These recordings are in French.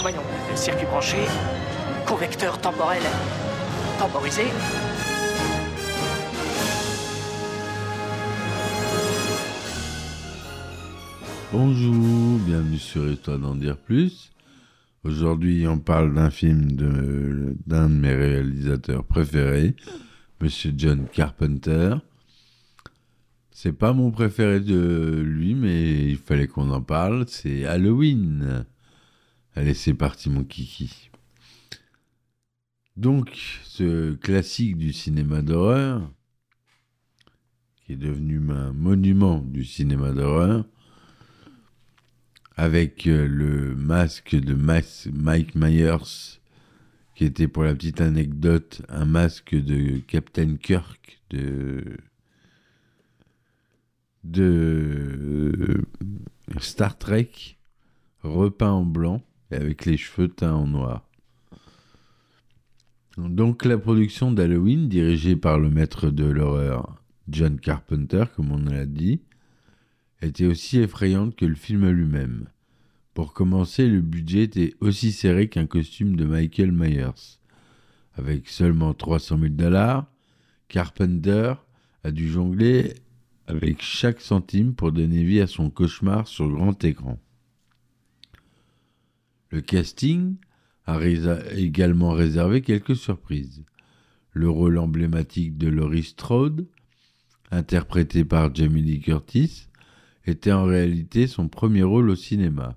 Voyons, circuit branché, convecteur temporel temporisé. Bonjour, bienvenue sur Histoire d'en dire plus. Aujourd'hui, on parle d'un film de- d'un de, mes réalisateurs préférés, Monsieur John Carpenter. C'est pas mon préféré de lui, mais il fallait qu'on en parle. C'est Halloween. Allez, c'est parti, mon kiki. Donc, ce classique du cinéma d'horreur, qui est devenu un monument du cinéma d'horreur, avec euh, le masque de Mike Myers, qui était pour la petite anecdote un masque de Captain Kirk de de euh, Star Trek, repeint en blanc et avec les cheveux teints en noir. Donc la production d'Halloween, dirigée par le maître de l'horreur John Carpenter, comme on l'a dit, était aussi effrayante que le film lui-même. Pour commencer, le budget était aussi serré qu'un costume de Michael Myers. Avec seulement 300 000 dollars, Carpenter a dû jongler avec chaque centime pour donner vie à son cauchemar sur grand écran. Le casting a également réservé quelques surprises. Le rôle emblématique de Laurie Strode, interprété par Jamie Lee Curtis, était en réalité son premier rôle au cinéma.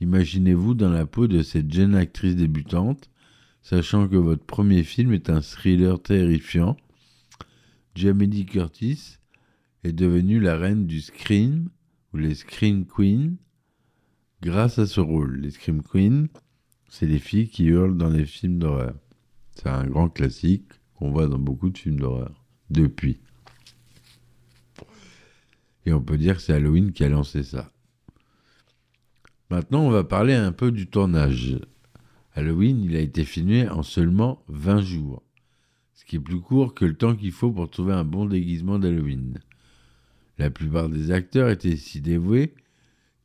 Imaginez-vous dans la peau de cette jeune actrice débutante, sachant que votre premier film est un thriller terrifiant. Jamie Lee Curtis est devenue la reine du scream ou les scream queens grâce à ce rôle. Les scream queens, c'est les filles qui hurlent dans les films d'horreur. C'est un grand classique qu'on voit dans beaucoup de films d'horreur depuis. Et on peut dire que c'est Halloween qui a lancé ça. Maintenant, on va parler un peu du tournage. Halloween, il a été filmé en seulement 20 jours, ce qui est plus court que le temps qu'il faut pour trouver un bon déguisement d'Halloween. La plupart des acteurs étaient si dévoués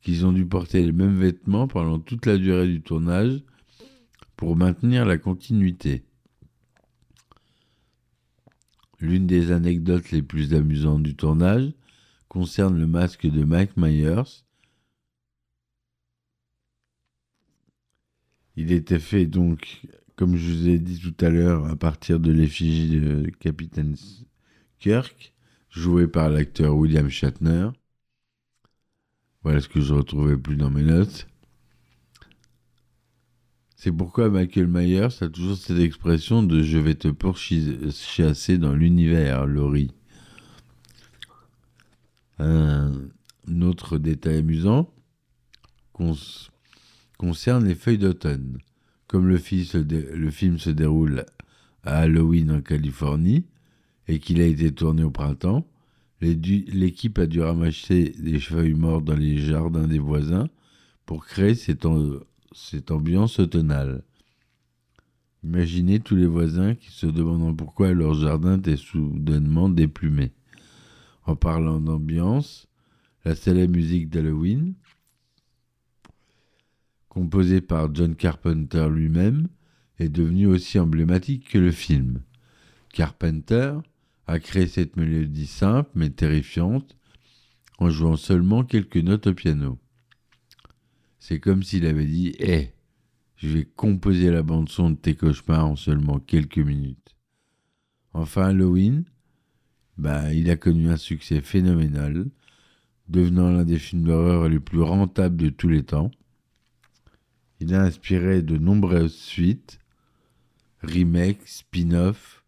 qu'ils ont dû porter les mêmes vêtements pendant toute la durée du tournage pour maintenir la continuité. L'une des anecdotes les plus amusantes du tournage concerne le masque de Mike Myers. Il était fait donc, comme je vous ai dit tout à l'heure, à partir de l'effigie de Capitaine Kirk, joué par l'acteur William Shatner. Voilà ce que je retrouvais plus dans mes notes. C'est pourquoi Michael Myers a toujours cette expression de je vais te pourchasser dans l'univers, Laurie. Un autre détail amusant concerne les feuilles d'automne. Comme le film se déroule à Halloween en Californie et qu'il a été tourné au printemps, l'équipe a dû ramasser des feuilles mortes dans les jardins des voisins pour créer cette ambiance automnale. Imaginez tous les voisins qui se demandant pourquoi leur jardin était soudainement déplumé. En parlant d'ambiance, la célèbre musique d'Halloween, composée par John Carpenter lui-même, est devenue aussi emblématique que le film. Carpenter a créé cette mélodie simple mais terrifiante en jouant seulement quelques notes au piano. C'est comme s'il avait dit Hé, je vais composer la bande-son de tes cauchemars en seulement quelques minutes. Enfin, Halloween, bah, il a connu un succès phénoménal, devenant l'un des films d'horreur les plus rentables de tous les temps. Il a inspiré de nombreuses suites, remakes, spin-offs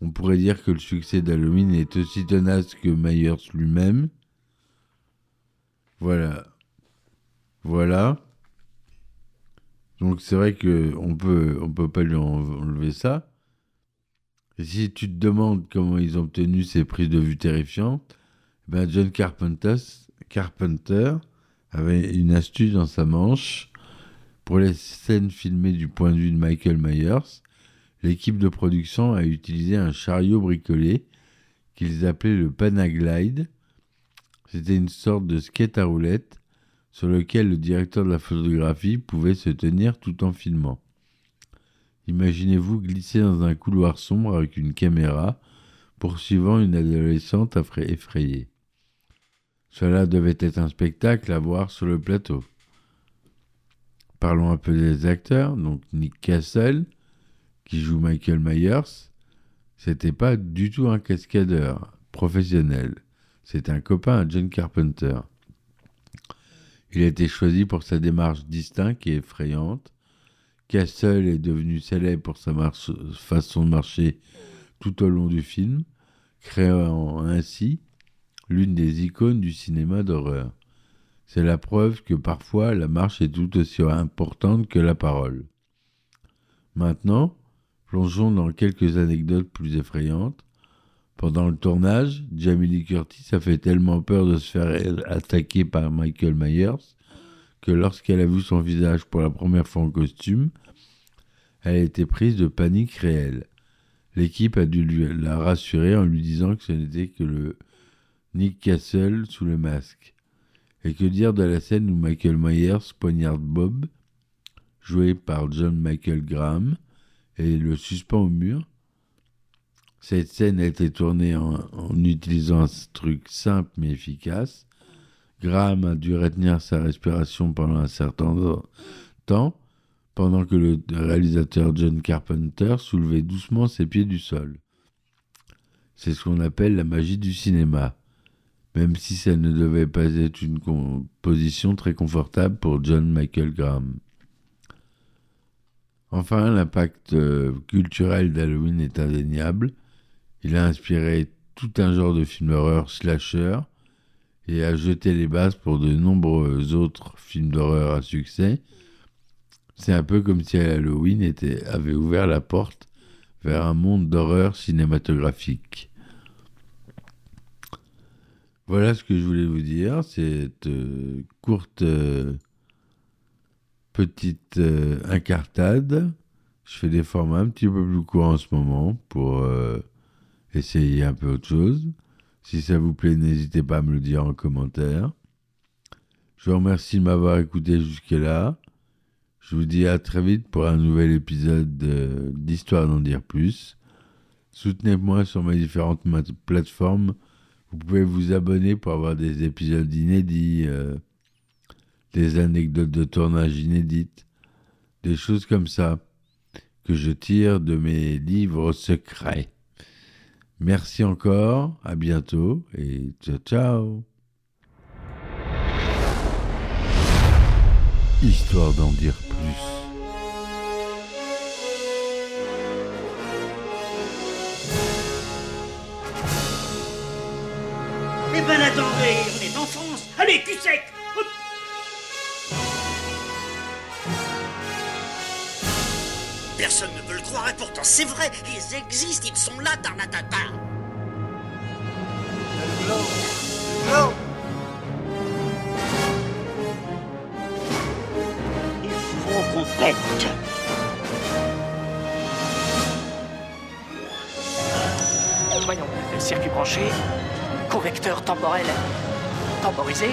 On pourrait dire que le succès d'Halloween est aussi tenace que Myers lui-même. Voilà. Voilà. Donc c'est vrai que on peut on peut pas lui enlever ça. Et si tu te demandes comment ils ont obtenu ces prises de vue terrifiantes, ben John Carpenter, Carpenter avait une astuce dans sa manche. Pour les scènes filmées du point de vue de Michael Myers, l'équipe de production a utilisé un chariot bricolé qu'ils appelaient le Panaglide. C'était une sorte de skate à roulettes sur lequel le directeur de la photographie pouvait se tenir tout en filmant. Imaginez-vous glisser dans un couloir sombre avec une caméra, poursuivant une adolescente effrayée. Cela devait être un spectacle à voir sur le plateau. Parlons un peu des acteurs. Donc Nick Castle, qui joue Michael Myers, c'était pas du tout un cascadeur professionnel. C'est un copain John Carpenter. Il a été choisi pour sa démarche distincte et effrayante, Castle est devenu célèbre pour sa façon de marcher tout au long du film, créant ainsi l'une des icônes du cinéma d'horreur. C'est la preuve que parfois la marche est tout aussi importante que la parole. Maintenant, plongeons dans quelques anecdotes plus effrayantes. Pendant le tournage, Jamie Lee Curtis a fait tellement peur de se faire attaquer par Michael Myers que lorsqu'elle a vu son visage pour la première fois en costume, elle a été prise de panique réelle. L'équipe a dû la rassurer en lui disant que ce n'était que le Nick Castle sous le masque. Et que dire de la scène où Michael Myers poignarde Bob, joué par John Michael Graham, et le suspend au mur Cette scène a été tournée en utilisant un truc simple mais efficace, Graham a dû retenir sa respiration pendant un certain temps, pendant que le réalisateur John Carpenter soulevait doucement ses pieds du sol. C'est ce qu'on appelle la magie du cinéma, même si ça ne devait pas être une position très confortable pour John Michael Graham. Enfin, l'impact euh, culturel d'Halloween est indéniable. Il a inspiré tout un genre de films d'horreur slasher, et a jeté les bases pour de nombreux autres films d'horreur à succès. C'est un peu comme si Halloween avait ouvert la porte vers un monde d'horreur cinématographique. Voilà ce que je voulais vous dire. Cette euh, courte euh, petite euh, incartade. Je fais des formats un petit peu plus courts en ce moment pour essayer un peu autre chose. Si ça vous plaît, n'hésitez pas à me le dire en commentaire. Je vous remercie de m'avoir écouté jusque-là. Je vous dis à très vite pour un nouvel épisode d'Histoire d'en dire plus. Soutenez-moi sur mes différentes plateformes. Vous pouvez vous abonner pour avoir des épisodes inédits, euh, des anecdotes de tournage inédites, des choses comme ça que je tire de mes livres secrets. Merci encore, à bientôt et ciao ciao. Histoire d'en dire plus. Eh ben attendez, on est en France. Allez, cul sec Personne ne veut le croire et pourtant c'est vrai, ils existent, ils sont là, Tarnatata. Non Il faut qu'on pète. Voyons, circuit branché, correcteur temporel temporisé,